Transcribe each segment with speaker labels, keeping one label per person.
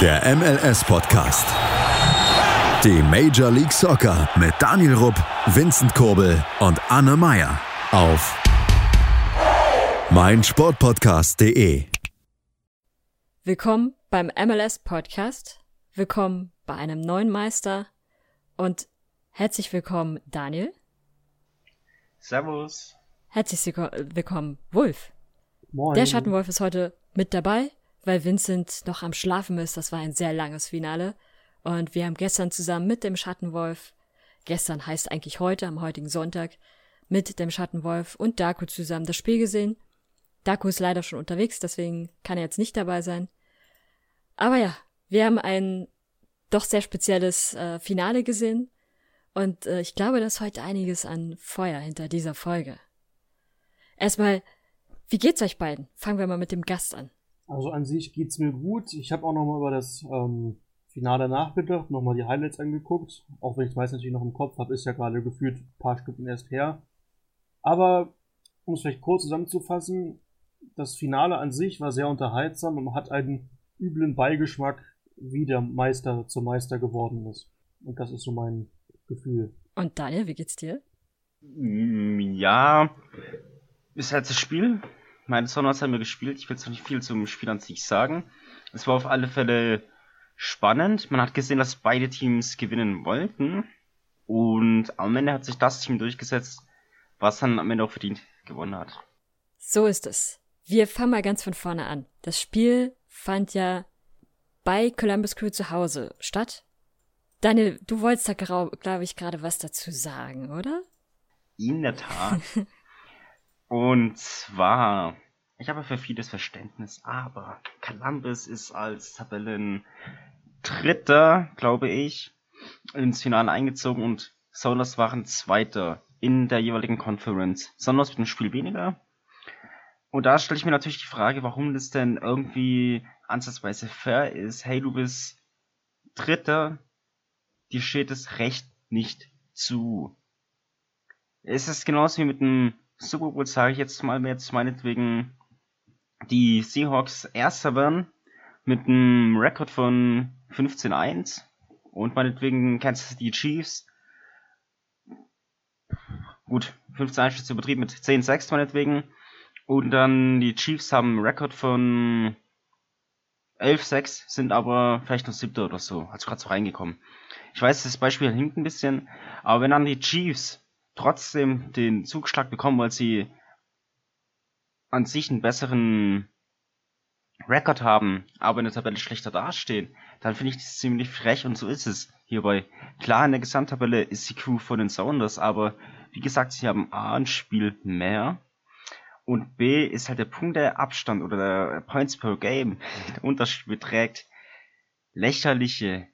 Speaker 1: Der MLS-Podcast. Die Major League Soccer mit Daniel Rupp, Vincent Kurbel und Anne Meyer auf meinsportpodcast.de.
Speaker 2: Willkommen beim MLS-Podcast. Willkommen bei einem neuen Meister und herzlich willkommen, Daniel.
Speaker 3: Servus.
Speaker 2: Herzlich willkommen, Wolf.
Speaker 4: Moin.
Speaker 2: Der Schattenwolf ist heute mit dabei, weil Vincent noch am Schlafen ist. Das war ein sehr langes Finale. Und wir haben gestern zusammen mit dem Schattenwolf, gestern heißt eigentlich heute, am heutigen Sonntag, mit dem Schattenwolf und Daku zusammen das Spiel gesehen. Daku ist leider schon unterwegs, deswegen kann er jetzt nicht dabei sein. Aber ja, wir haben ein doch sehr spezielles äh, Finale gesehen. Und äh, ich glaube, da ist heute einiges an Feuer hinter dieser Folge. Erstmal, wie geht's euch beiden? Fangen wir mal mit dem Gast an.
Speaker 4: Also an sich geht's mir gut. Ich habe auch nochmal über das ähm, Finale nachgedacht, nochmal die Highlights angeguckt. Auch wenn ich weiß natürlich noch im Kopf habe, ist ja gerade gefühlt ein paar Stunden erst her. Aber um es vielleicht kurz zusammenzufassen, das Finale an sich war sehr unterhaltsam und hat einen üblen Beigeschmack, wie der Meister zum Meister geworden ist. Und das ist so mein Gefühl.
Speaker 2: Und Daniel, wie geht's dir?
Speaker 3: Ja, ist halt das Spiel. Meine Sonos haben wir gespielt. Ich will jetzt nicht viel zum Spiel an sich sagen. Es war auf alle Fälle spannend. Man hat gesehen, dass beide Teams gewinnen wollten. Und am Ende hat sich das Team durchgesetzt, was dann am Ende auch verdient gewonnen hat.
Speaker 2: So ist es. Wir fangen mal ganz von vorne an. Das Spiel fand ja bei Columbus Crew zu Hause statt. Daniel, du wolltest da, glaube ich, gerade was dazu sagen, oder?
Speaker 3: In der Tat. Und zwar, ich habe für vieles Verständnis, aber Columbus ist als Tabellen Dritter, glaube ich, ins Finale eingezogen und Sounders waren Zweiter in der jeweiligen Conference. Sounders mit einem Spiel weniger. Und da stelle ich mir natürlich die Frage, warum das denn irgendwie ansatzweise fair ist. Hey, du bist Dritter, dir steht das Recht nicht zu. Es ist genauso wie mit dem Super Bowl, sage ich jetzt mal, jetzt meinetwegen die Seahawks Erster werden mit einem Rekord von 15-1 und meinetwegen Kansas City Chiefs. Gut, 15-1 ist übertrieben mit 10-6 meinetwegen. Und dann die Chiefs haben einen Rekord von 11-6, sind aber vielleicht noch siebter oder so, also gerade so reingekommen. Ich weiß, das Beispiel hinkt ein bisschen, aber wenn dann die Chiefs trotzdem den Zugschlag bekommen, weil sie an sich einen besseren Rekord haben, aber in der Tabelle schlechter dastehen, dann finde ich das ziemlich frech und so ist es hierbei. Klar, in der Gesamttabelle ist die Crew von den Sounders, aber wie gesagt, sie haben A ein Spiel mehr und B ist halt der Punkt der Abstand oder der Points per Game, der Unterschied beträgt lächerliche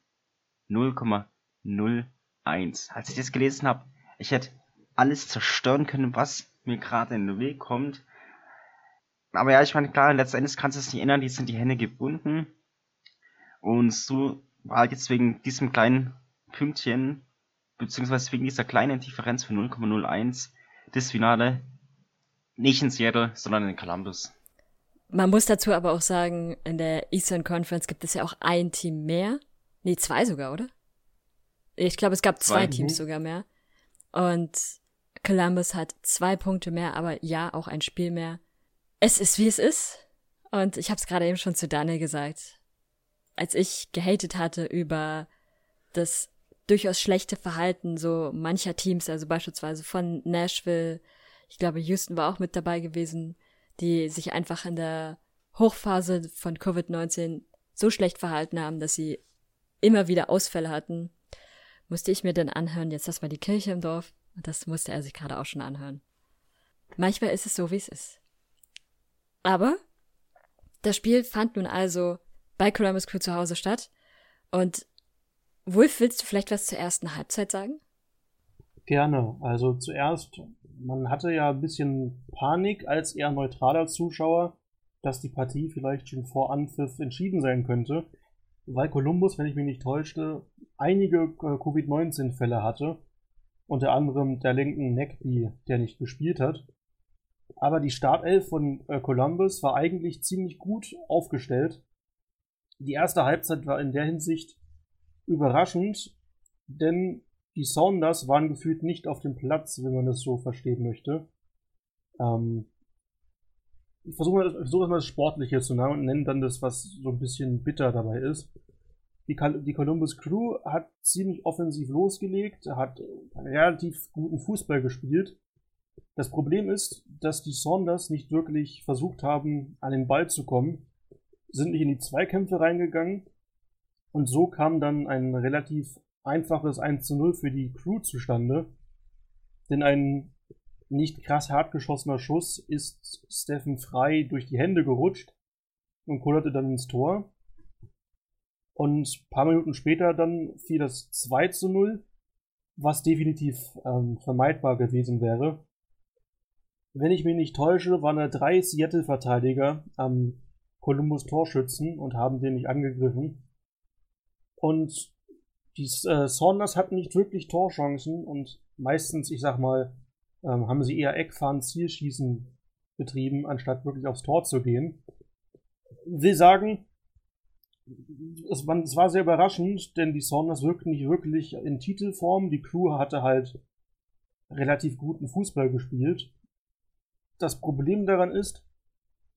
Speaker 3: 0,01. Als ich das gelesen habe, ich hätte alles zerstören können, was mir gerade in den Weg kommt. Aber ja, ich meine, klar, letztendlich kannst du es nicht ändern, die sind die Hände gebunden. Und so war halt jetzt wegen diesem kleinen Pünktchen, beziehungsweise wegen dieser kleinen Differenz von 0,01, das Finale nicht in Seattle, sondern in Columbus.
Speaker 2: Man muss dazu aber auch sagen, in der Eastern Conference gibt es ja auch ein Team mehr. Nee, zwei sogar, oder? Ich glaube, es gab zwei, zwei Teams sogar mehr. Und Columbus hat zwei Punkte mehr, aber ja, auch ein Spiel mehr. Es ist, wie es ist. Und ich habe es gerade eben schon zu Daniel gesagt. Als ich gehatet hatte über das durchaus schlechte Verhalten so mancher Teams, also beispielsweise von Nashville, ich glaube, Houston war auch mit dabei gewesen, die sich einfach in der Hochphase von Covid-19 so schlecht verhalten haben, dass sie immer wieder Ausfälle hatten, musste ich mir dann anhören, jetzt das war die Kirche im Dorf. Und das musste er sich gerade auch schon anhören. Manchmal ist es so, wie es ist. Aber das Spiel fand nun also bei Columbus Crew zu Hause statt. Und Wolf, willst du vielleicht was zur ersten Halbzeit sagen?
Speaker 4: Gerne. Also zuerst, man hatte ja ein bisschen Panik als eher neutraler Zuschauer, dass die Partie vielleicht schon vor Anpfiff entschieden sein könnte, weil Columbus, wenn ich mich nicht täuschte, einige äh, Covid-19-Fälle hatte unter anderem der linken Neckby, der nicht gespielt hat. Aber die Startelf von äh, Columbus war eigentlich ziemlich gut aufgestellt. Die erste Halbzeit war in der Hinsicht überraschend, denn die Sounders waren gefühlt nicht auf dem Platz, wenn man das so verstehen möchte. Ähm, ich versuche versuch mal das Sportliche zu nennen und nenne dann das, was so ein bisschen bitter dabei ist. Die, die Columbus Crew hat ziemlich offensiv losgelegt, hat relativ guten Fußball gespielt. Das Problem ist, dass die Saunders nicht wirklich versucht haben, an den Ball zu kommen, sind nicht in die Zweikämpfe reingegangen und so kam dann ein relativ einfaches 1 zu 0 für die Crew zustande. Denn ein nicht krass hart geschossener Schuss ist Steffen frei durch die Hände gerutscht und kullerte dann ins Tor. Und ein paar Minuten später dann fiel das 2 zu 0, was definitiv ähm, vermeidbar gewesen wäre. Wenn ich mich nicht täusche, waren da drei Seattle-Verteidiger am Columbus Torschützen und haben den nicht angegriffen. Und die äh, Saunders hatten nicht wirklich Torchancen und meistens, ich sag mal, ähm, haben sie eher Eckfahren, Zielschießen betrieben, anstatt wirklich aufs Tor zu gehen. Will sagen, es, man, es war sehr überraschend, denn die Saunders wirkten nicht wirklich in Titelform. Die Crew hatte halt relativ guten Fußball gespielt. Das Problem daran ist,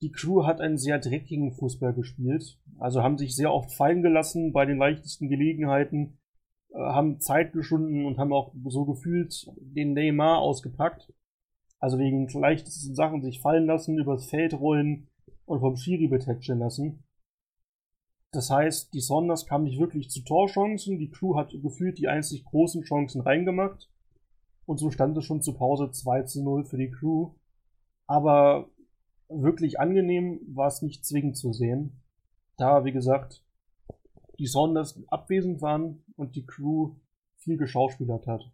Speaker 4: die Crew hat einen sehr dreckigen Fußball gespielt. Also haben sich sehr oft fallen gelassen bei den leichtesten Gelegenheiten, äh, haben Zeit geschunden und haben auch so gefühlt den Neymar ausgepackt. Also wegen leichtesten Sachen sich fallen lassen, übers Feld rollen und vom Schiri betätscheln lassen. Das heißt, die Sonders kamen nicht wirklich zu Torchancen, die Crew hat gefühlt die einzig großen Chancen reingemacht. Und so stand es schon zur Pause 2 zu 0 für die Crew. Aber wirklich angenehm war es nicht zwingend zu sehen. Da, wie gesagt, die Saunders abwesend waren und die Crew viel geschauspielert hat.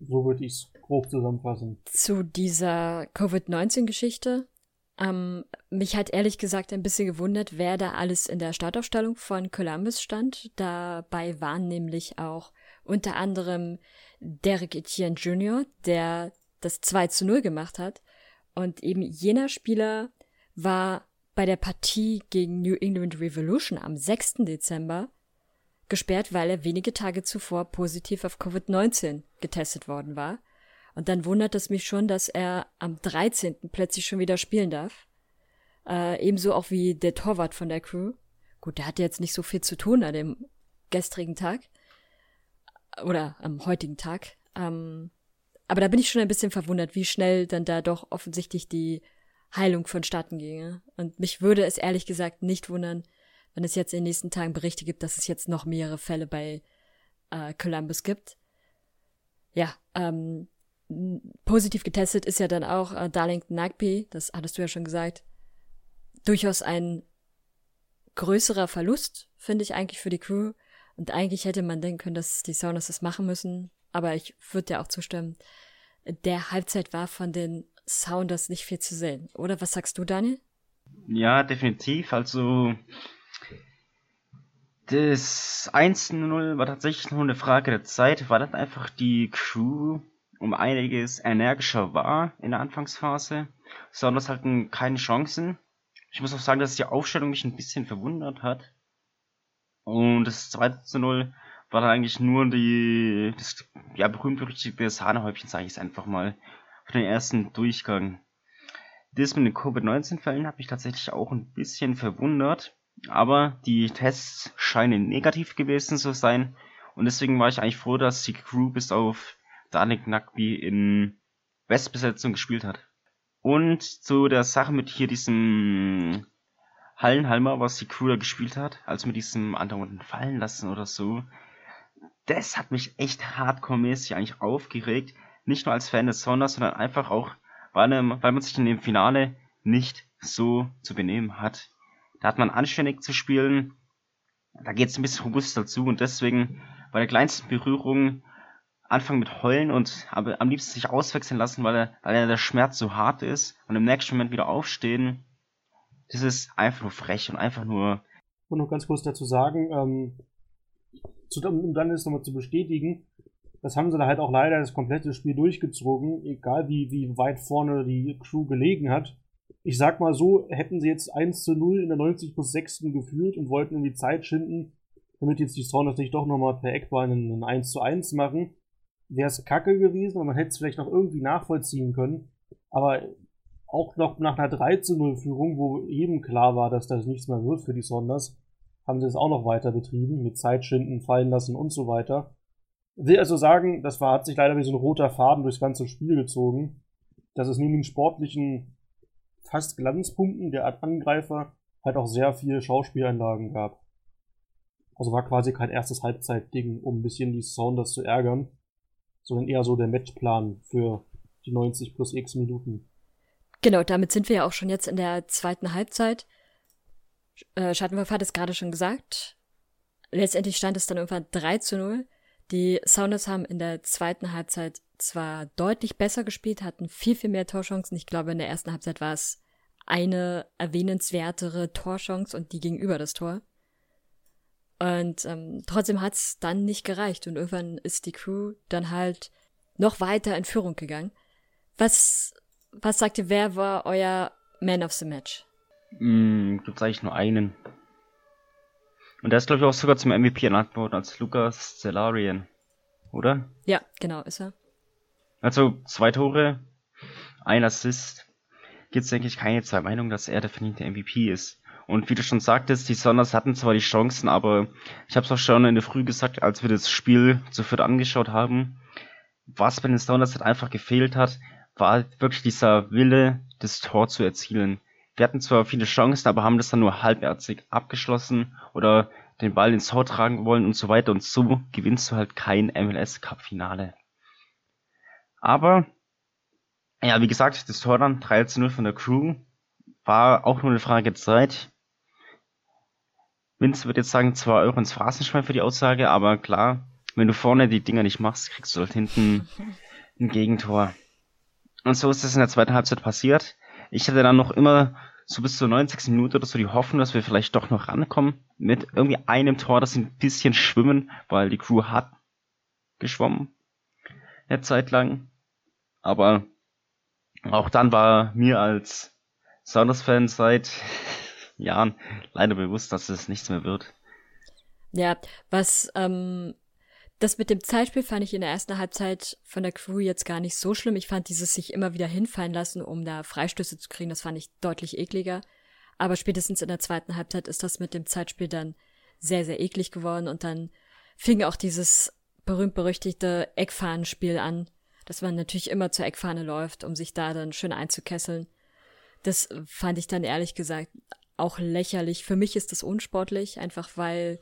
Speaker 4: So würde ich es grob zusammenfassen.
Speaker 2: Zu dieser Covid-19-Geschichte. Ähm, mich hat ehrlich gesagt ein bisschen gewundert, wer da alles in der Startaufstellung von Columbus stand. Dabei waren nämlich auch unter anderem Derek Etienne Jr., der das 2 zu 0 gemacht hat. Und eben jener Spieler war bei der Partie gegen New England Revolution am 6. Dezember gesperrt, weil er wenige Tage zuvor positiv auf Covid-19 getestet worden war. Und dann wundert es mich schon, dass er am 13. plötzlich schon wieder spielen darf. Äh, ebenso auch wie der Torwart von der Crew. Gut, der hatte jetzt nicht so viel zu tun an dem gestrigen Tag. Oder am heutigen Tag. Ähm, aber da bin ich schon ein bisschen verwundert, wie schnell dann da doch offensichtlich die Heilung vonstatten ginge. Und mich würde es ehrlich gesagt nicht wundern, wenn es jetzt in den nächsten Tagen Berichte gibt, dass es jetzt noch mehrere Fälle bei äh, Columbus gibt. Ja, ähm, positiv getestet ist ja dann auch äh, Darlington Nagby, das hattest du ja schon gesagt. Durchaus ein größerer Verlust, finde ich eigentlich für die Crew. Und eigentlich hätte man denken können, dass die Saunas das machen müssen aber ich würde dir auch zustimmen, der Halbzeit war von den Sounders nicht viel zu sehen. Oder was sagst du, Daniel?
Speaker 3: Ja, definitiv. Also das 1-0 war tatsächlich nur eine Frage der Zeit, weil dann einfach die Crew um einiges energischer war in der Anfangsphase. Sounders hatten keine Chancen. Ich muss auch sagen, dass die Aufstellung mich ein bisschen verwundert hat. Und das 2 0 war dann eigentlich nur die, das ja, berühmt-berüchtigte Sahnehäubchen, sage ich es einfach mal, für den ersten Durchgang. Das mit den Covid-19-Fällen hat mich tatsächlich auch ein bisschen verwundert, aber die Tests scheinen negativ gewesen zu sein und deswegen war ich eigentlich froh, dass die Crew bis auf Danik Nagby in Westbesetzung gespielt hat. Und zu der Sache mit hier diesem Hallenhalmer, was die Crew da gespielt hat, also mit diesem anderen fallen lassen oder so, das hat mich echt hardcore-mäßig eigentlich aufgeregt. Nicht nur als Fan des Sounders, sondern einfach auch, weil, weil man sich in dem Finale nicht so zu benehmen hat. Da hat man anständig zu spielen, da geht es ein bisschen robuster zu und deswegen bei der kleinsten Berührung anfangen mit Heulen und am liebsten sich auswechseln lassen, weil, er, weil der Schmerz so hart ist und im nächsten Moment wieder aufstehen. Das ist einfach nur frech und einfach nur.
Speaker 4: Und noch ganz kurz dazu sagen, ähm, zu, um dann das nochmal zu bestätigen, das haben sie da halt auch leider das komplette Spiel durchgezogen, egal wie, wie weit vorne die Crew gelegen hat. ich sag mal so, hätten sie jetzt 1 zu 0 in der 90 plus 6. geführt und wollten irgendwie Zeit schinden, damit jetzt die Sounders nicht doch nochmal per Eckball einen 1 zu 1 machen, wäre es kacke gewesen und man hätte es vielleicht noch irgendwie nachvollziehen können. Aber auch noch nach einer 3 zu 0 Führung, wo eben klar war, dass das nichts mehr wird für die Sonders, haben sie es auch noch weiter betrieben, mit Zeitschinden fallen lassen und so weiter. Will also sagen, das war, hat sich leider wie so ein roter Faden durchs ganze Spiel gezogen, dass es neben den sportlichen fast Glanzpunkten der Angreifer halt auch sehr viele Schauspielanlagen gab. Also war quasi kein erstes Halbzeitding, um ein bisschen die Sounders zu ärgern, sondern eher so der Matchplan für die 90 plus x Minuten.
Speaker 2: Genau, damit sind wir ja auch schon jetzt in der zweiten Halbzeit. Äh, Schattenwurf hat es gerade schon gesagt. Letztendlich stand es dann irgendwann 3 zu 0. Die Sounders haben in der zweiten Halbzeit zwar deutlich besser gespielt, hatten viel, viel mehr Torchancen. Ich glaube, in der ersten Halbzeit war es eine erwähnenswertere Torchance und die gegenüber das Tor. Und ähm, trotzdem hat es dann nicht gereicht und irgendwann ist die Crew dann halt noch weiter in Führung gegangen. Was, was sagt ihr, wer war euer Man of the Match?
Speaker 3: Mm, gibt's eigentlich nur einen. Und der ist, glaube ich, auch sogar zum MVP ernannt worden als Lukas Celarian. Oder?
Speaker 2: Ja, genau, ist er.
Speaker 3: Also zwei Tore, ein Assist. Gibt's, denke ich, keine zwei Meinungen, dass er der verdiente MVP ist. Und wie du schon sagtest, die Sonders hatten zwar die Chancen, aber ich habe es auch schon in der Früh gesagt, als wir das Spiel zu viert angeschaut haben, was bei den Sonders halt einfach gefehlt hat, war wirklich dieser Wille, das Tor zu erzielen. Wir hatten zwar viele Chancen, aber haben das dann nur halbherzig abgeschlossen oder den Ball ins Tor tragen wollen und so weiter und so gewinnst du halt kein MLS Cup Finale. Aber, ja, wie gesagt, das Tor dann 3 zu 0 von der Crew war auch nur eine Frage der Zeit. Vince wird jetzt sagen, 2 Euro ins Phrasenschwein für die Aussage, aber klar, wenn du vorne die Dinger nicht machst, kriegst du halt hinten ein Gegentor. Und so ist es in der zweiten Halbzeit passiert. Ich hatte dann noch immer so bis zur 90. Minute oder so die Hoffnung, dass wir vielleicht doch noch rankommen mit irgendwie einem Tor, das ein bisschen schwimmen, weil die Crew hat geschwommen. Eine Zeit lang. Aber auch dann war mir als Sounders-Fan seit Jahren leider bewusst, dass es nichts mehr wird.
Speaker 2: Ja, was ähm, das mit dem Zeitspiel fand ich in der ersten Halbzeit von der Crew jetzt gar nicht so schlimm. Ich fand dieses sich immer wieder hinfallen lassen, um da Freistöße zu kriegen, das fand ich deutlich ekliger. Aber spätestens in der zweiten Halbzeit ist das mit dem Zeitspiel dann sehr, sehr eklig geworden und dann fing auch dieses berühmt-berüchtigte Eckfahnenspiel an, dass man natürlich immer zur Eckfahne läuft, um sich da dann schön einzukesseln. Das fand ich dann ehrlich gesagt auch lächerlich. Für mich ist das unsportlich, einfach weil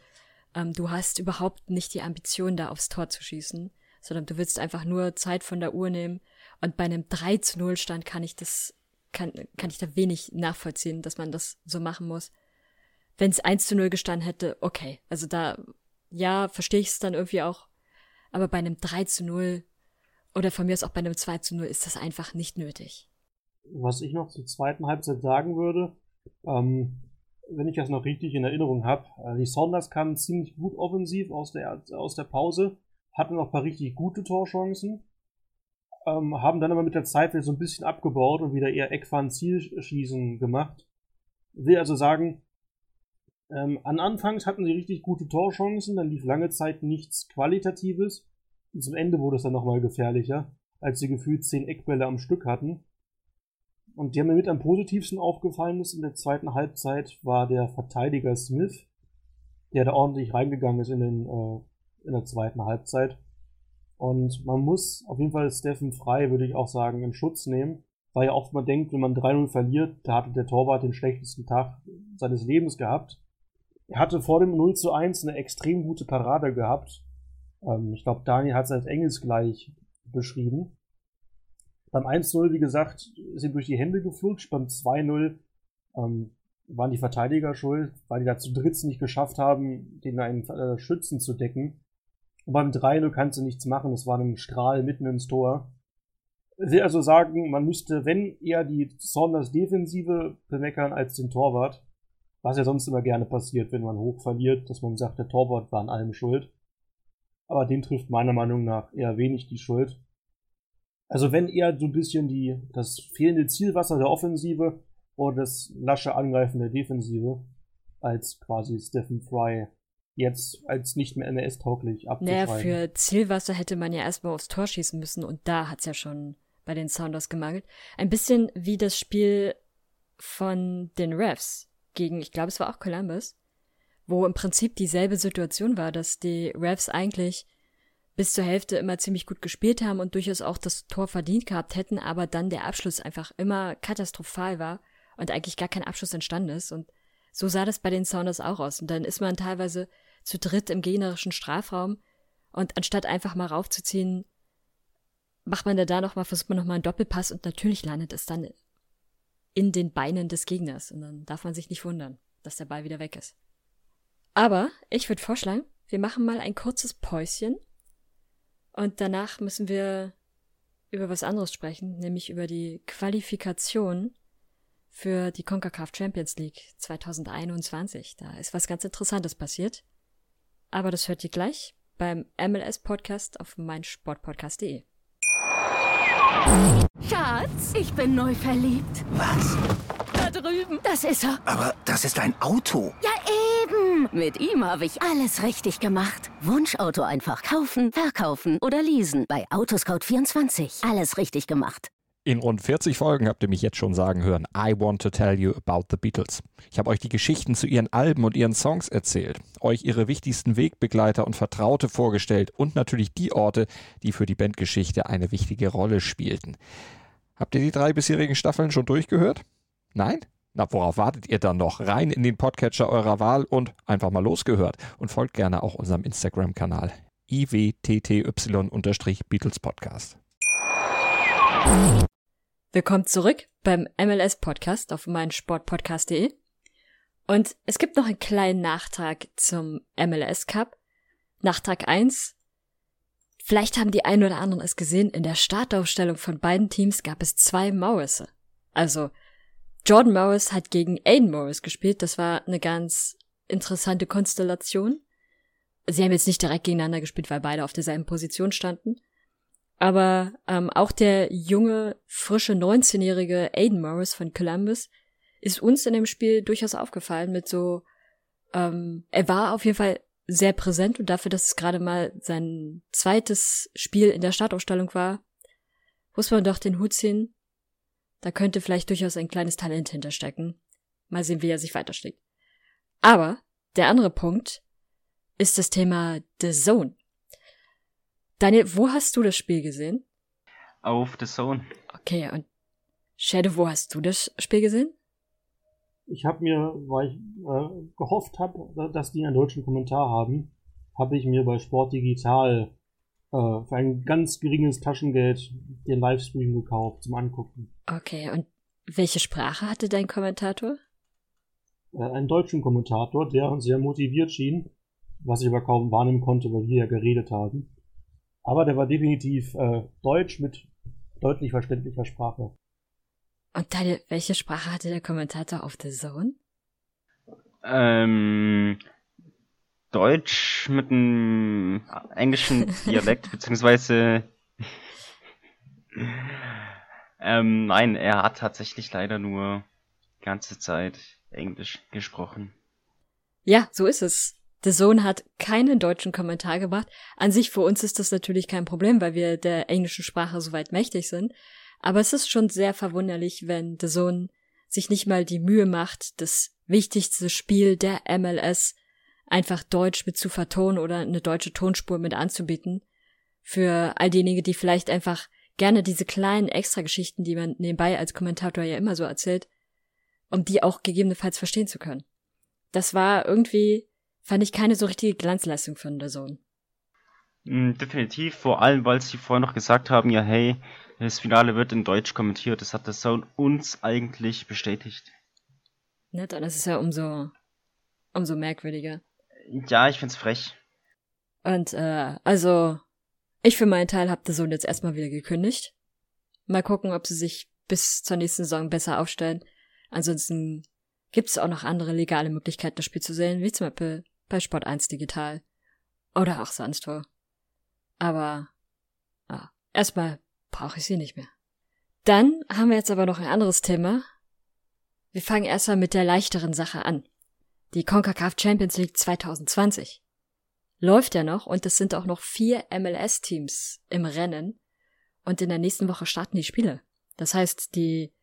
Speaker 2: ähm, du hast überhaupt nicht die Ambition, da aufs Tor zu schießen, sondern du willst einfach nur Zeit von der Uhr nehmen. Und bei einem 3 zu 0 Stand kann ich das, kann, kann ich da wenig nachvollziehen, dass man das so machen muss. Wenn es 1 zu 0 gestanden hätte, okay. Also da, ja, verstehe ich es dann irgendwie auch. Aber bei einem 3 zu 0 oder von mir aus auch bei einem 2 zu 0 ist das einfach nicht nötig.
Speaker 4: Was ich noch zur zweiten Halbzeit sagen würde, ähm, wenn ich das noch richtig in Erinnerung habe, äh, die Saunders kamen ziemlich gut offensiv aus der, aus der Pause, hatten noch ein paar richtig gute Torchancen, ähm, haben dann aber mit der Zeit wieder so ein bisschen abgebaut und wieder eher Eckfahren-Zielschießen gemacht. Will also sagen, ähm, an Anfangs hatten sie richtig gute Torchancen, dann lief lange Zeit nichts Qualitatives. Und zum Ende wurde es dann nochmal gefährlicher, als sie gefühlt zehn Eckbälle am Stück hatten. Und der mir mit am positivsten aufgefallen ist in der zweiten Halbzeit war der Verteidiger Smith, der da ordentlich reingegangen ist in, den, äh, in der zweiten Halbzeit. Und man muss auf jeden Fall Steffen Frei, würde ich auch sagen, in Schutz nehmen, weil ja oft man denkt, wenn man 3-0 verliert, da hatte der Torwart den schlechtesten Tag seines Lebens gehabt. Er hatte vor dem 0 zu 1 eine extrem gute Parade gehabt. Ähm, ich glaube, Daniel hat es als engelsgleich beschrieben. Beim 1-0, wie gesagt, ihm durch die Hände geflutscht. Beim 2-0 ähm, waren die Verteidiger schuld, weil die da zu dritt nicht geschafft haben, den einen äh, Schützen zu decken. Und beim 3-0 kannst du nichts machen. Es war ein Strahl mitten ins Tor. Ich will also sagen, man müsste, wenn eher die Saunders Defensive bemeckern als den Torwart, was ja sonst immer gerne passiert, wenn man hoch verliert, dass man sagt, der Torwart war an allem schuld. Aber den trifft meiner Meinung nach eher wenig die Schuld. Also wenn eher so ein bisschen die, das fehlende Zielwasser der Offensive oder das lasche Angreifen der Defensive als quasi Stephen Fry jetzt als nicht mehr NS-tauglich abzuschreiben.
Speaker 2: Naja, für Zielwasser hätte man ja erstmal aufs Tor schießen müssen und da hat's ja schon bei den Sounders gemangelt. Ein bisschen wie das Spiel von den Refs gegen, ich glaube, es war auch Columbus, wo im Prinzip dieselbe Situation war, dass die Refs eigentlich bis zur Hälfte immer ziemlich gut gespielt haben und durchaus auch das Tor verdient gehabt hätten, aber dann der Abschluss einfach immer katastrophal war und eigentlich gar kein Abschluss entstanden ist. Und so sah das bei den Sounders auch aus. Und dann ist man teilweise zu dritt im gegnerischen Strafraum und anstatt einfach mal raufzuziehen, macht man da noch mal, versucht man noch mal einen Doppelpass und natürlich landet es dann in den Beinen des Gegners und dann darf man sich nicht wundern, dass der Ball wieder weg ist. Aber ich würde vorschlagen, wir machen mal ein kurzes Päuschen und danach müssen wir über was anderes sprechen, nämlich über die Qualifikation für die CONCACAF Champions League 2021. Da ist was ganz Interessantes passiert. Aber das hört ihr gleich beim MLS Podcast auf meinsportpodcast.de.
Speaker 5: Schatz, ich bin neu verliebt.
Speaker 6: Was?
Speaker 5: Da drüben. Das ist er.
Speaker 6: Aber das ist ein Auto.
Speaker 5: Ja, eben. Mit ihm habe ich alles richtig gemacht. Wunschauto einfach kaufen, verkaufen oder leasen. Bei Autoscout24. Alles richtig gemacht.
Speaker 7: In rund 40 Folgen habt ihr mich jetzt schon sagen hören, I want to tell you about the Beatles. Ich habe euch die Geschichten zu ihren Alben und ihren Songs erzählt, euch ihre wichtigsten Wegbegleiter und Vertraute vorgestellt und natürlich die Orte, die für die Bandgeschichte eine wichtige Rolle spielten. Habt ihr die drei bisherigen Staffeln schon durchgehört? Nein? Na, worauf wartet ihr dann noch? Rein in den Podcatcher eurer Wahl und einfach mal losgehört. Und folgt gerne auch unserem Instagram-Kanal iwtty-Beatles Podcast.
Speaker 2: Willkommen zurück beim MLS Podcast auf meinsportpodcast.de. Und es gibt noch einen kleinen Nachtrag zum MLS Cup. Nachtrag 1. Vielleicht haben die einen oder anderen es gesehen, in der Startaufstellung von beiden Teams gab es zwei Morrisse. Also, Jordan Morris hat gegen Aiden Morris gespielt. Das war eine ganz interessante Konstellation. Sie haben jetzt nicht direkt gegeneinander gespielt, weil beide auf derselben Position standen. Aber ähm, auch der junge, frische 19-jährige Aiden Morris von Columbus ist uns in dem Spiel durchaus aufgefallen mit so, ähm, er war auf jeden Fall sehr präsent und dafür, dass es gerade mal sein zweites Spiel in der Startaufstellung war, muss man doch den Hut ziehen. Da könnte vielleicht durchaus ein kleines Talent hinterstecken. Mal sehen, wie er sich weiterschlägt. Aber der andere Punkt ist das Thema The Zone. Daniel, wo hast du das Spiel gesehen?
Speaker 3: Auf The Zone.
Speaker 2: Okay, und Shadow, wo hast du das Spiel gesehen?
Speaker 4: Ich habe mir, weil ich äh, gehofft habe, dass die einen deutschen Kommentar haben, habe ich mir bei Sport Digital für ein ganz geringes Taschengeld den Livestream gekauft zum Angucken.
Speaker 2: Okay, und welche Sprache hatte dein Kommentator?
Speaker 4: Äh, einen deutschen Kommentator, der uns sehr motiviert schien, was ich aber kaum wahrnehmen konnte, weil wir ja geredet haben. Aber der war definitiv äh, Deutsch mit deutlich verständlicher Sprache.
Speaker 2: Und deine, welche Sprache hatte der Kommentator auf The Zone?
Speaker 3: Ähm, Deutsch mit einem englischen Dialekt, beziehungsweise ähm, nein, er hat tatsächlich leider nur die ganze Zeit Englisch gesprochen.
Speaker 2: Ja, so ist es. The Zone hat keinen deutschen Kommentar gebracht. An sich für uns ist das natürlich kein Problem, weil wir der englischen Sprache soweit mächtig sind. Aber es ist schon sehr verwunderlich, wenn The Zone sich nicht mal die Mühe macht, das wichtigste Spiel der MLS einfach deutsch mit zu vertonen oder eine deutsche Tonspur mit anzubieten. Für all diejenigen, die vielleicht einfach gerne diese kleinen Extrageschichten, die man nebenbei als Kommentator ja immer so erzählt, um die auch gegebenenfalls verstehen zu können. Das war irgendwie fand ich keine so richtige Glanzleistung von der Zone.
Speaker 3: Mm, definitiv, vor allem, weil sie vorher noch gesagt haben, ja hey, das Finale wird in Deutsch kommentiert. Das hat der Zone uns eigentlich bestätigt.
Speaker 2: Ne, dann ist ja umso, umso merkwürdiger.
Speaker 3: Ja, ich find's frech.
Speaker 2: Und äh, also, ich für meinen Teil habe der Zone jetzt erstmal wieder gekündigt. Mal gucken, ob sie sich bis zur nächsten Saison besser aufstellen. Ansonsten gibt es auch noch andere legale Möglichkeiten, das Spiel zu sehen, wie zum Beispiel bei Sport 1 Digital. Oder auch sonst wo. Aber ah, erstmal brauche ich sie nicht mehr. Dann haben wir jetzt aber noch ein anderes Thema. Wir fangen erstmal mit der leichteren Sache an. Die CONCACAF Champions League 2020 läuft ja noch und es sind auch noch vier MLS-Teams im Rennen und in der nächsten Woche starten die Spiele. Das heißt, die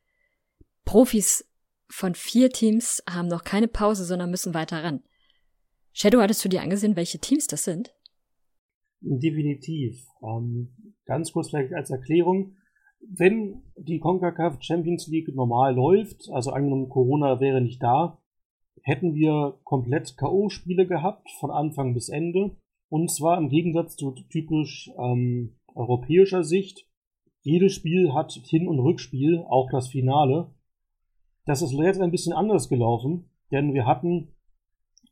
Speaker 2: Profis von vier Teams haben noch keine Pause, sondern müssen weiter ran. Shadow, hattest du dir angesehen, welche Teams das sind?
Speaker 4: Definitiv. Ähm, ganz kurz vielleicht als Erklärung. Wenn die CONCACAF Champions League normal läuft, also angenommen Corona wäre nicht da, hätten wir komplett K.O.-Spiele gehabt, von Anfang bis Ende. Und zwar im Gegensatz zu typisch ähm, europäischer Sicht. Jedes Spiel hat Hin- und Rückspiel, auch das Finale. Das ist jetzt ein bisschen anders gelaufen, denn wir hatten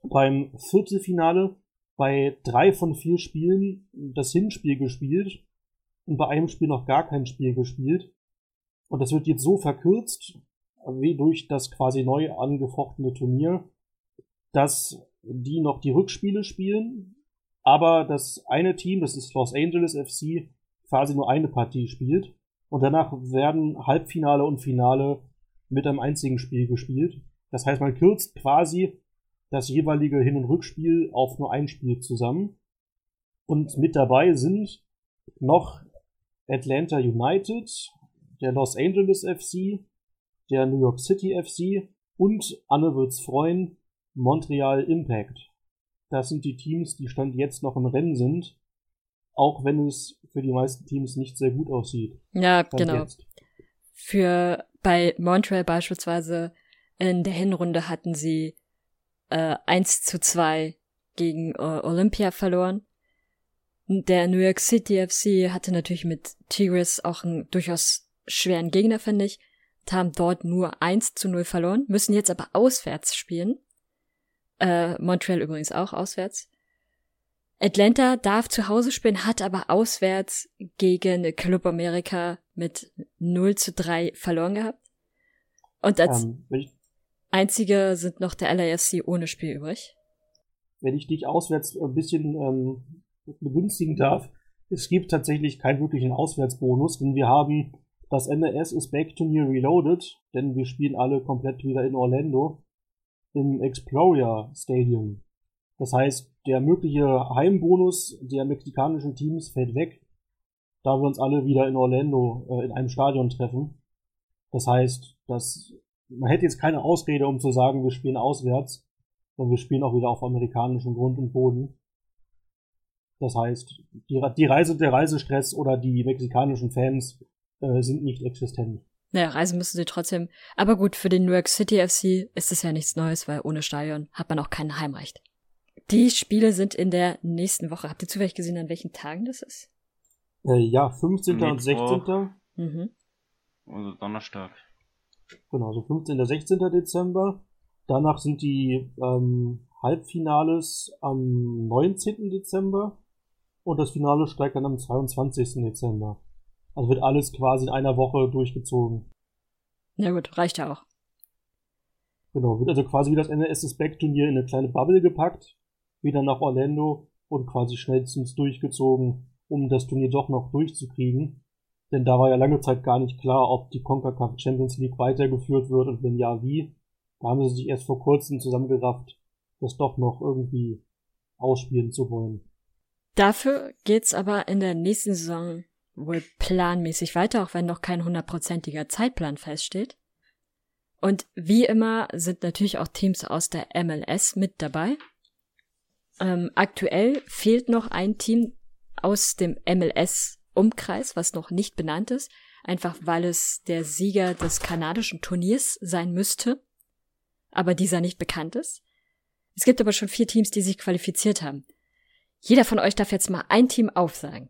Speaker 4: beim Viertelfinale bei drei von vier Spielen das Hinspiel gespielt und bei einem Spiel noch gar kein Spiel gespielt. Und das wird jetzt so verkürzt, wie durch das quasi neu angefochtene Turnier, dass die noch die Rückspiele spielen, aber das eine Team, das ist Los Angeles FC, quasi nur eine Partie spielt. Und danach werden Halbfinale und Finale mit einem einzigen Spiel gespielt. Das heißt, man kürzt quasi das jeweilige Hin- und Rückspiel auf nur ein Spiel zusammen. Und mit dabei sind noch Atlanta United, der Los Angeles FC, der New York City FC und Anne wird's freuen, Montreal Impact. Das sind die Teams, die Stand jetzt noch im Rennen sind, auch wenn es für die meisten Teams nicht sehr gut aussieht.
Speaker 2: Ja, Stand genau. Jetzt. Für bei Montreal beispielsweise in der Hinrunde hatten sie äh, 1 zu 2 gegen äh, Olympia verloren. Der New York City FC hatte natürlich mit Tigres auch einen durchaus schweren Gegner, finde ich. Haben dort nur 1 zu 0 verloren, müssen jetzt aber auswärts spielen. Äh, Montreal übrigens auch auswärts. Atlanta darf zu Hause spielen, hat aber auswärts gegen Club America mit 0 zu 3 verloren gehabt. Und als ähm, einzige sind noch der LAFC ohne Spiel übrig.
Speaker 4: Wenn ich dich auswärts ein bisschen ähm, begünstigen darf, es gibt tatsächlich keinen wirklichen Auswärtsbonus, denn wir haben das NRS ist Back to Turnier Reloaded, denn wir spielen alle komplett wieder in Orlando im Explorer Stadium. Das heißt, der mögliche Heimbonus der mexikanischen Teams fällt weg, da wir uns alle wieder in Orlando äh, in einem Stadion treffen. Das heißt, dass man hätte jetzt keine Ausrede, um zu sagen, wir spielen auswärts, sondern wir spielen auch wieder auf amerikanischem Grund und Boden. Das heißt, die, die Reise, der Reisestress oder die mexikanischen Fans äh, sind nicht existent.
Speaker 2: Naja, reisen müssen sie trotzdem. Aber gut, für den New York City FC ist es ja nichts Neues, weil ohne Stadion hat man auch kein Heimrecht. Die Spiele sind in der nächsten Woche. Habt ihr zufällig gesehen, an welchen Tagen das ist?
Speaker 4: Äh, ja, 15. Mittwoch. und 16. Mhm.
Speaker 3: Also Donnerstag.
Speaker 4: Genau, so 15. 16. Dezember. Danach sind die ähm, Halbfinales am 19. Dezember und das Finale steigt dann am 22. Dezember. Also wird alles quasi in einer Woche durchgezogen.
Speaker 2: Na gut, reicht ja auch.
Speaker 4: Genau, wird also quasi wie das NRS Back-Turnier in eine kleine Bubble gepackt, wieder nach Orlando und quasi schnellstens durchgezogen, um das Turnier doch noch durchzukriegen. Denn da war ja lange Zeit gar nicht klar, ob die CONCACAF Champions League weitergeführt wird und wenn ja, wie. Da haben sie sich erst vor kurzem zusammengerafft, das doch noch irgendwie ausspielen zu wollen.
Speaker 2: Dafür geht's aber in der nächsten Saison wohl planmäßig weiter, auch wenn noch kein hundertprozentiger Zeitplan feststeht. Und wie immer sind natürlich auch Teams aus der MLS mit dabei. Ähm, aktuell fehlt noch ein Team aus dem MLS-Umkreis, was noch nicht benannt ist, einfach weil es der Sieger des kanadischen Turniers sein müsste, aber dieser nicht bekannt ist. Es gibt aber schon vier Teams, die sich qualifiziert haben. Jeder von euch darf jetzt mal ein Team aufsagen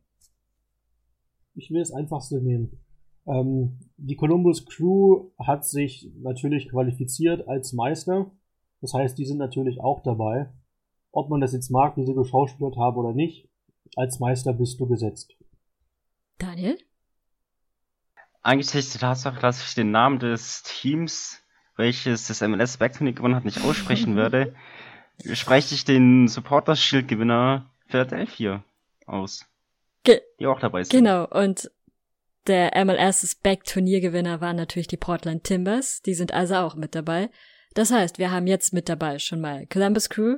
Speaker 4: ich will das einfachste nehmen. Ähm, die Columbus Crew hat sich natürlich qualifiziert als Meister. Das heißt, die sind natürlich auch dabei. Ob man das jetzt mag, wie sie geschauspielert haben oder nicht, als Meister bist du gesetzt.
Speaker 2: Daniel?
Speaker 3: Angesichts der Tatsache, dass ich den Namen des Teams, welches das MLS Backturnier gewonnen hat, nicht aussprechen werde, spreche ich den Supporters Shield Gewinner Philadelphia aus.
Speaker 2: Ge
Speaker 3: die auch dabei sind.
Speaker 2: Genau, und der MLS's Back Turniergewinner waren natürlich die Portland Timbers. Die sind also auch mit dabei. Das heißt, wir haben jetzt mit dabei schon mal Columbus Crew,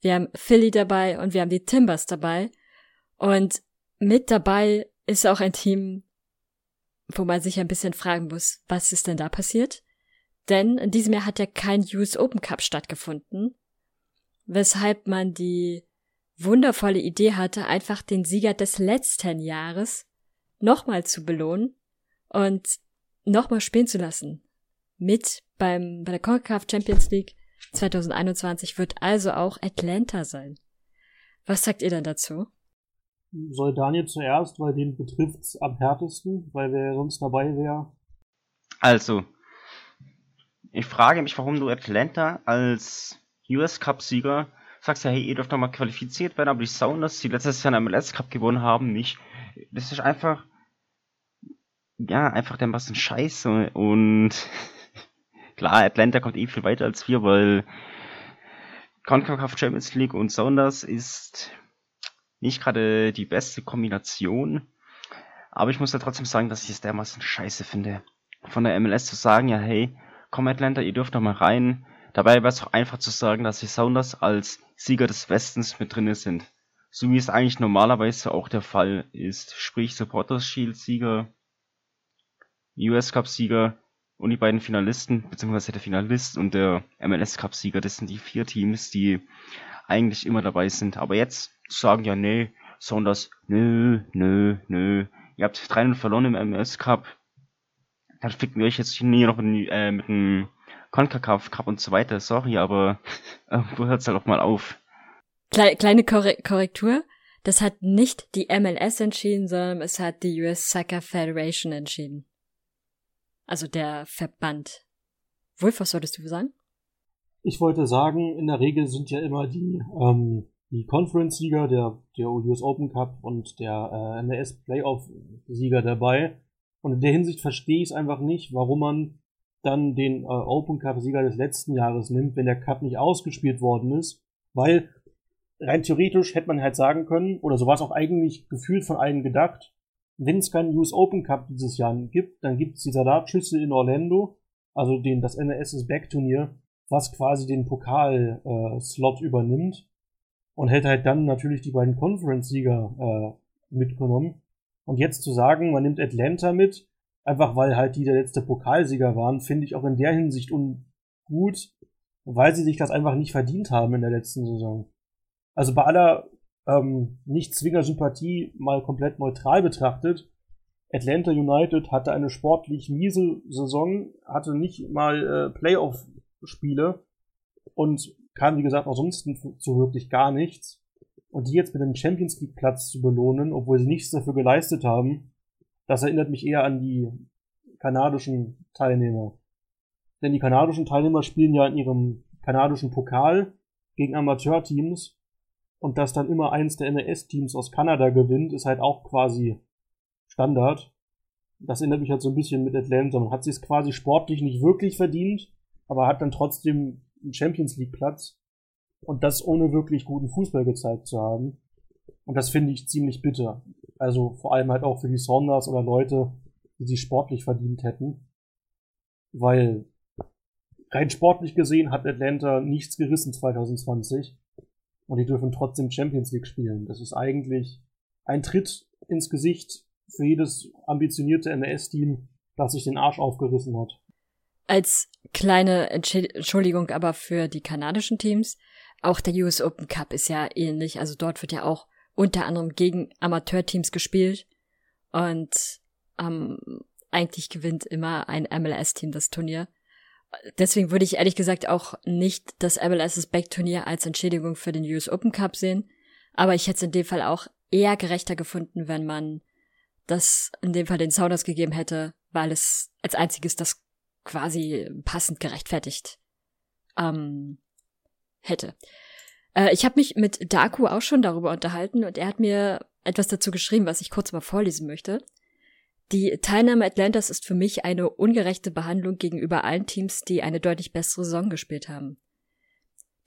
Speaker 2: wir haben Philly dabei und wir haben die Timbers dabei. Und mit dabei ist auch ein Team, wo man sich ein bisschen fragen muss, was ist denn da passiert? Denn in diesem Jahr hat ja kein US Open Cup stattgefunden, weshalb man die wundervolle Idee hatte, einfach den Sieger des letzten Jahres nochmal zu belohnen und nochmal spielen zu lassen. Mit beim, bei der CONCACAF Champions League 2021 wird also auch Atlanta sein. Was sagt ihr denn dazu?
Speaker 4: Soll Daniel zuerst, weil den betrifft's am härtesten, weil wer sonst dabei wäre?
Speaker 3: Also, ich frage mich, warum du Atlanta als US Cup-Sieger sagst, ja, hey, ihr dürft doch mal qualifiziert werden, aber die Sounders, die letztes Jahr einen MLS Cup gewonnen haben, nicht. Das ist einfach, ja, einfach dermaßen scheiße und Klar, Atlanta kommt eh viel weiter als wir, weil CONCACAF Champions League und Sounders ist nicht gerade die beste Kombination. Aber ich muss ja trotzdem sagen, dass ich es dermaßen scheiße finde. Von der MLS zu sagen, ja hey, komm Atlanta, ihr dürft doch mal rein. Dabei wäre es doch einfach zu sagen, dass die Sounders als Sieger des Westens mit drinne sind. So wie es eigentlich normalerweise auch der Fall ist. Sprich Supporters Shield Sieger, US Cup Sieger und die beiden Finalisten, beziehungsweise der Finalist und der MLS-Cup-Sieger, das sind die vier Teams, die eigentlich immer dabei sind. Aber jetzt sagen ja, nee, Sonders, nö, nö, nö. Ihr habt 3 verloren im MLS-Cup. Dann ficken wir euch jetzt hier noch in, äh, mit dem CONCACAF Cup und so weiter. Sorry, aber irgendwo hört's halt auch mal auf.
Speaker 2: Kleine Korrektur. Das hat nicht die MLS entschieden, sondern es hat die US Soccer Federation entschieden. Also der Verband. Wolf, was solltest du sagen?
Speaker 4: Ich wollte sagen, in der Regel sind ja immer die, ähm, die Conference-Sieger, der, der US Open Cup und der äh, MLS Playoff-Sieger dabei. Und in der Hinsicht verstehe ich es einfach nicht, warum man dann den äh, Open Cup-Sieger des letzten Jahres nimmt, wenn der Cup nicht ausgespielt worden ist. Weil rein theoretisch hätte man halt sagen können, oder so war es auch eigentlich gefühlt von allen gedacht, wenn es keinen US Open Cup dieses Jahr gibt, dann gibt es die Salatschüssel in Orlando, also den, das NRS Back Turnier, was quasi den Pokal-Slot äh, übernimmt und hätte halt dann natürlich die beiden Conference-Sieger äh, mitgenommen. Und jetzt zu sagen, man nimmt Atlanta mit, einfach weil halt die der letzte Pokalsieger waren, finde ich auch in der Hinsicht ungut, weil sie sich das einfach nicht verdient haben in der letzten Saison. Also bei aller ähm, nicht Zwinger Sympathie mal komplett neutral betrachtet, Atlanta United hatte eine sportlich miese Saison, hatte nicht mal äh, Playoff-Spiele und kam, wie gesagt, ansonsten zu wirklich gar nichts. Und die jetzt mit einem Champions League Platz zu belohnen, obwohl sie nichts dafür geleistet haben, das erinnert mich eher an die kanadischen Teilnehmer. Denn die kanadischen Teilnehmer spielen ja in ihrem kanadischen Pokal gegen Amateurteams und dass dann immer eins der NES-Teams aus Kanada gewinnt, ist halt auch quasi Standard. Das erinnert mich halt so ein bisschen mit Atlanta. Man hat sich quasi sportlich nicht wirklich verdient, aber hat dann trotzdem einen Champions League Platz. Und das ohne wirklich guten Fußball gezeigt zu haben. Und das finde ich ziemlich bitter. Also vor allem halt auch für die Saunders oder Leute, die sich sportlich verdient hätten. Weil rein sportlich gesehen hat Atlanta nichts gerissen 2020 und die dürfen trotzdem Champions League spielen. Das ist eigentlich ein Tritt ins Gesicht für jedes ambitionierte NS-Team, das sich den Arsch aufgerissen hat.
Speaker 2: Als kleine Entschuldigung aber für die kanadischen Teams, auch der US Open Cup ist ja ähnlich. Also dort wird ja auch unter anderem gegen Amateurteams gespielt und ähm, eigentlich gewinnt immer ein MLS-Team das Turnier. Deswegen würde ich ehrlich gesagt auch nicht das MLS Back Turnier als Entschädigung für den US Open Cup sehen. Aber ich hätte es in dem Fall auch eher gerechter gefunden, wenn man das in dem Fall den Sounders gegeben hätte, weil es als einziges das quasi passend gerechtfertigt ähm, hätte. Äh, ich habe mich mit Daku auch schon darüber unterhalten und er hat mir etwas dazu geschrieben, was ich kurz mal vorlesen möchte. Die Teilnahme Atlantas ist für mich eine ungerechte Behandlung gegenüber allen Teams, die eine deutlich bessere Saison gespielt haben.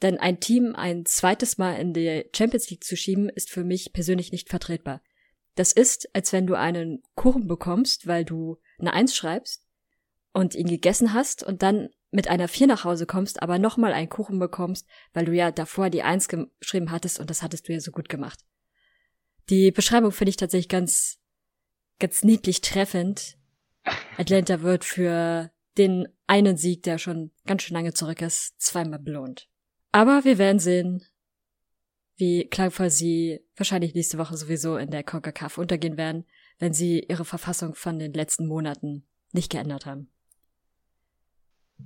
Speaker 2: Denn ein Team ein zweites Mal in die Champions League zu schieben, ist für mich persönlich nicht vertretbar. Das ist, als wenn du einen Kuchen bekommst, weil du eine Eins schreibst und ihn gegessen hast und dann mit einer Vier nach Hause kommst, aber nochmal einen Kuchen bekommst, weil du ja davor die Eins geschrieben hattest und das hattest du ja so gut gemacht. Die Beschreibung finde ich tatsächlich ganz, ganz niedlich treffend. Atlanta wird für den einen Sieg, der schon ganz schön lange zurück ist, zweimal belohnt. Aber wir werden sehen, wie klangvoll sie wahrscheinlich nächste Woche sowieso in der CONCACAF untergehen werden, wenn sie ihre Verfassung von den letzten Monaten nicht geändert haben.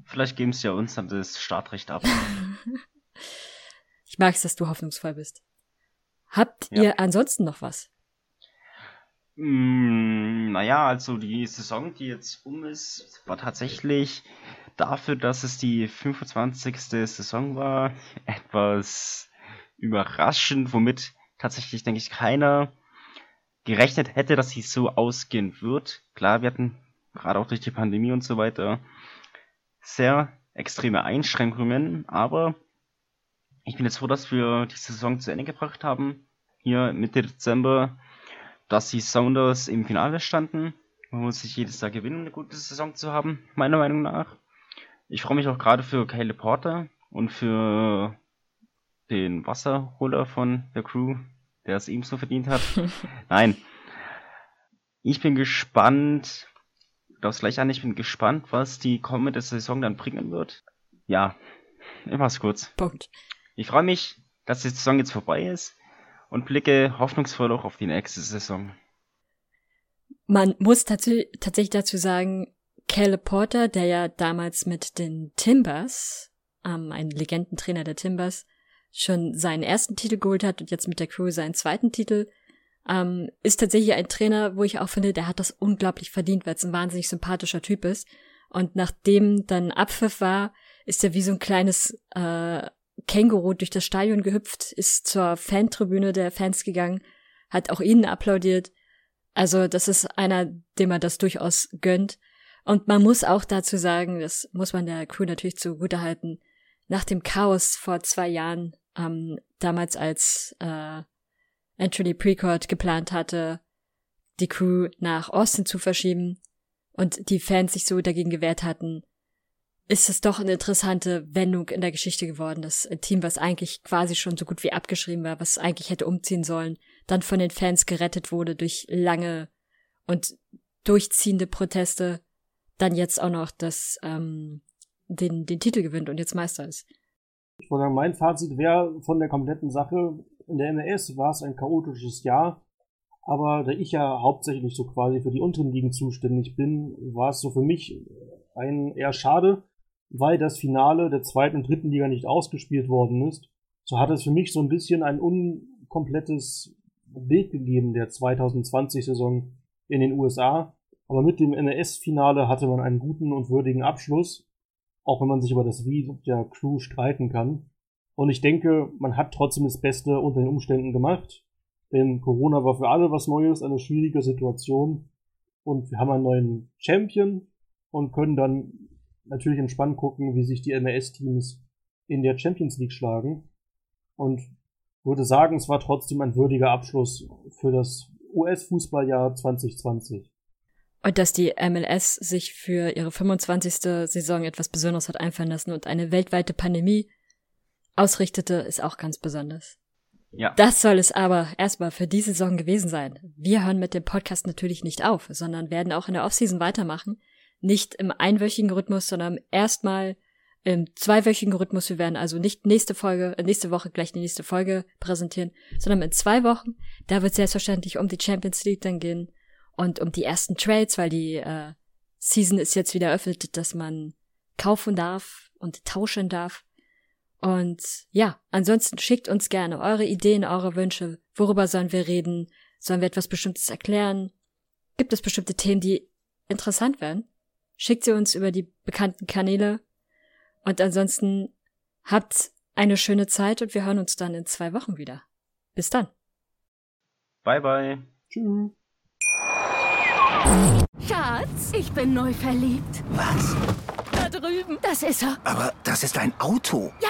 Speaker 3: Vielleicht geben sie ja uns dann das Startrecht ab.
Speaker 2: ich mag es, dass du hoffnungsvoll bist. Habt ja. ihr ansonsten noch was?
Speaker 3: Mm, naja, also die Saison, die jetzt um ist, war tatsächlich dafür, dass es die 25. Saison war, etwas überraschend, womit tatsächlich, denke ich, keiner gerechnet hätte, dass sie so ausgehen wird. Klar, wir hatten gerade auch durch die Pandemie und so weiter sehr extreme Einschränkungen, aber ich bin jetzt froh, dass wir die Saison zu Ende gebracht haben. Hier Mitte Dezember, dass die Sounders im Finale standen. Man muss sich jedes Jahr gewinnen, eine gute Saison zu haben, meiner Meinung nach. Ich freue mich auch gerade für Caleb Porter und für den Wasserholer von der Crew, der es ihm so verdient hat. Nein. Ich bin gespannt, das gleich an, ich bin gespannt, was die kommende Saison dann bringen wird. Ja, ich mach's kurz.
Speaker 2: Punkt.
Speaker 3: Ich freue mich, dass die Saison jetzt vorbei ist und blicke hoffnungsvoll auch auf die nächste Saison.
Speaker 2: Man muss tatsächlich dazu sagen, Caleb Porter, der ja damals mit den Timbers, ähm, ein Legendentrainer der Timbers, schon seinen ersten Titel geholt hat und jetzt mit der Crew seinen zweiten Titel, ähm, ist tatsächlich ein Trainer, wo ich auch finde, der hat das unglaublich verdient, weil es ein wahnsinnig sympathischer Typ ist. Und nachdem dann Abpfiff war, ist er wie so ein kleines äh, Känguru durch das Stadion gehüpft, ist zur Fantribüne der Fans gegangen, hat auch ihnen applaudiert. Also das ist einer, dem man das durchaus gönnt. Und man muss auch dazu sagen, das muss man der Crew natürlich zugute halten, nach dem Chaos vor zwei Jahren, ähm, damals als äh, Anthony Precourt geplant hatte, die Crew nach Austin zu verschieben und die Fans sich so dagegen gewehrt hatten, ist es doch eine interessante Wendung in der Geschichte geworden, dass ein Team, was eigentlich quasi schon so gut wie abgeschrieben war, was eigentlich hätte umziehen sollen, dann von den Fans gerettet wurde durch lange und durchziehende Proteste, dann jetzt auch noch das, ähm, den, den Titel gewinnt und jetzt Meister ist.
Speaker 4: Ich wollte sagen, mein Fazit wäre von der kompletten Sache, in der MLS war es ein chaotisches Jahr, aber da ich ja hauptsächlich so quasi für die unteren Ligen zuständig bin, war es so für mich ein eher schade, weil das Finale der zweiten und dritten Liga nicht ausgespielt worden ist. So hat es für mich so ein bisschen ein unkomplettes Bild gegeben der 2020-Saison in den USA. Aber mit dem MLS-Finale hatte man einen guten und würdigen Abschluss, auch wenn man sich über das Wie der Crew streiten kann. Und ich denke, man hat trotzdem das Beste unter den Umständen gemacht. Denn Corona war für alle was Neues, eine schwierige Situation. Und wir haben einen neuen Champion und können dann natürlich entspannt gucken, wie sich die MLS-Teams in der Champions League schlagen. Und würde sagen, es war trotzdem ein würdiger Abschluss für das US-Fußballjahr 2020.
Speaker 2: Und dass die MLS sich für ihre 25. Saison etwas Besonderes hat einfallen lassen und eine weltweite Pandemie ausrichtete, ist auch ganz besonders. Ja. Das soll es aber erstmal für diese Saison gewesen sein. Wir hören mit dem Podcast natürlich nicht auf, sondern werden auch in der Offseason weitermachen. Nicht im einwöchigen Rhythmus, sondern erstmal im zweiwöchigen Rhythmus. Wir werden also nicht nächste Folge, äh, nächste Woche gleich die nächste Folge präsentieren, sondern in zwei Wochen. Da wird es selbstverständlich um die Champions League dann gehen und um die ersten Trades, weil die äh, Season ist jetzt wieder eröffnet, dass man kaufen darf und tauschen darf. Und ja, ansonsten schickt uns gerne eure Ideen, eure Wünsche. Worüber sollen wir reden? Sollen wir etwas Bestimmtes erklären? Gibt es bestimmte Themen, die interessant werden? Schickt sie uns über die bekannten Kanäle. Und ansonsten habt eine schöne Zeit und wir hören uns dann in zwei Wochen wieder. Bis dann.
Speaker 3: Bye bye.
Speaker 4: Tschüss.
Speaker 5: Schatz, ich bin neu verliebt.
Speaker 6: Was?
Speaker 5: drüben. Das ist er.
Speaker 6: Aber das ist ein Auto.
Speaker 5: Ja,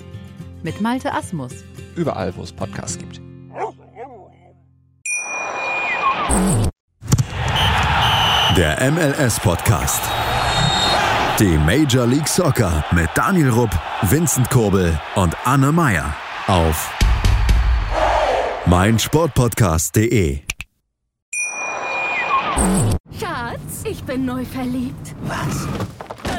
Speaker 8: mit Malte Asmus.
Speaker 7: Überall, wo es Podcasts gibt.
Speaker 1: Der MLS-Podcast. Die Major League Soccer mit Daniel Rupp, Vincent Kurbel und Anne Meyer auf meinsportpodcast.de.
Speaker 5: Schatz, ich bin neu verliebt.
Speaker 6: Was?